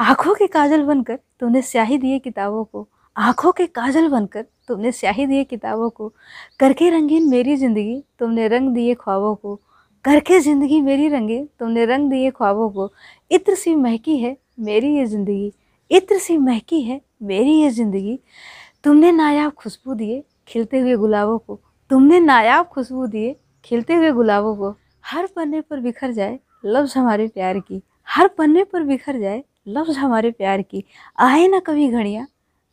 आँखों के काजल बनकर तुमने स्याही दिए किताबों को। आँखों के काजल बनकर तुमने स्याही दिए किताबों को। करके रंगीन मेरी ज़िंदगी तुमने रंग दिए ख्वाबों को। करके ज़िंदगी मेरी रंगीन तुमने रंग दिए ख्वाबों को। इत्र सी महकी है मेरी ये ज़िंदगी। इत्र सी महकी है मेरी ये ज़िंदगी। तुमने नायाब खुशबू दिए खिलते हुए गुलाबों को। तुमने नायाब खुशबू दिए खिलते हुए गुलाबों को। हर पन्ने पर बिखर जाए लफ्ज़ हमारे प्यार की। हर पन्ने पर बिखर जाए लफ्ज़ हमारे प्यार की, आए ना कभी घड़ियाँ,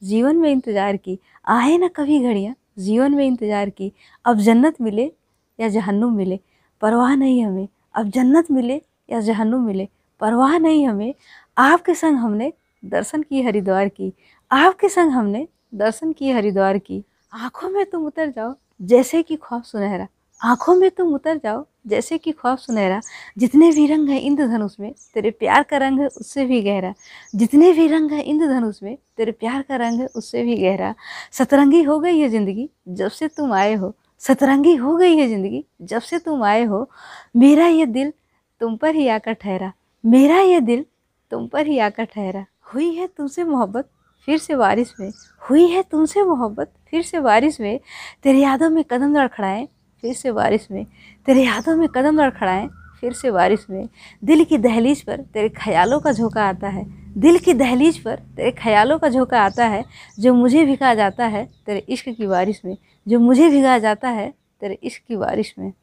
जीवन में इंतज़ार की, आए ना कभी घड़ियाँ, जीवन में इंतज़ार की, अब जन्नत मिले या जहन्नुम मिले, परवाह नहीं हमें, अब जन्नत मिले या जहन्नुम मिले, परवाह नहीं हमें, आपके संग हमने दर्शन की, हरिद्वार की, आपके संग हमने दर्शन की, हरिद्वार की। आँखों में तुम उतर जाओ, जैसे कि ख्वाब सुनहरा, आँखों में तुम उतर जाओ जैसे कि ख्वाब सुनहरा, जितने भी रंग हैं इंद्रधनुष में, तेरे प्यार का रंग है उससे भी गहरा। जितने भी रंग हैं इंद्रधनुष में, तेरे प्यार का रंग है उससे भी गहरा। सतरंगी हो गई है ज़िंदगी, जब से तुम आए हो। सतरंगी हो गई है ज़िंदगी, जब से तुम आए हो। मेरा ये दिल तुम पर ही आकर ठहरा। मेरा ये दिल तुम पर ही आकर ठहरा। हुई है तुमसे मोहब्बत, फिर से बारिश में। हुई है तुमसे मोहब्बत, फिर से बारिश में। तेरी यादों में कदम लड़खड़ाएँ फिर से बारिश में। तेरे यादों में कदम लड़खड़ाएँ फिर से बारिश में। दिल की दहलीज पर तेरे ख्यालों का झोंका आता है। दिल की दहलीज पर तेरे ख्यालों का झोंका आता है, जो मुझे भिगा जाता है तेरे इश्क की बारिश में। जो मुझे भिगा जाता है तेरे इश्क की बारिश में।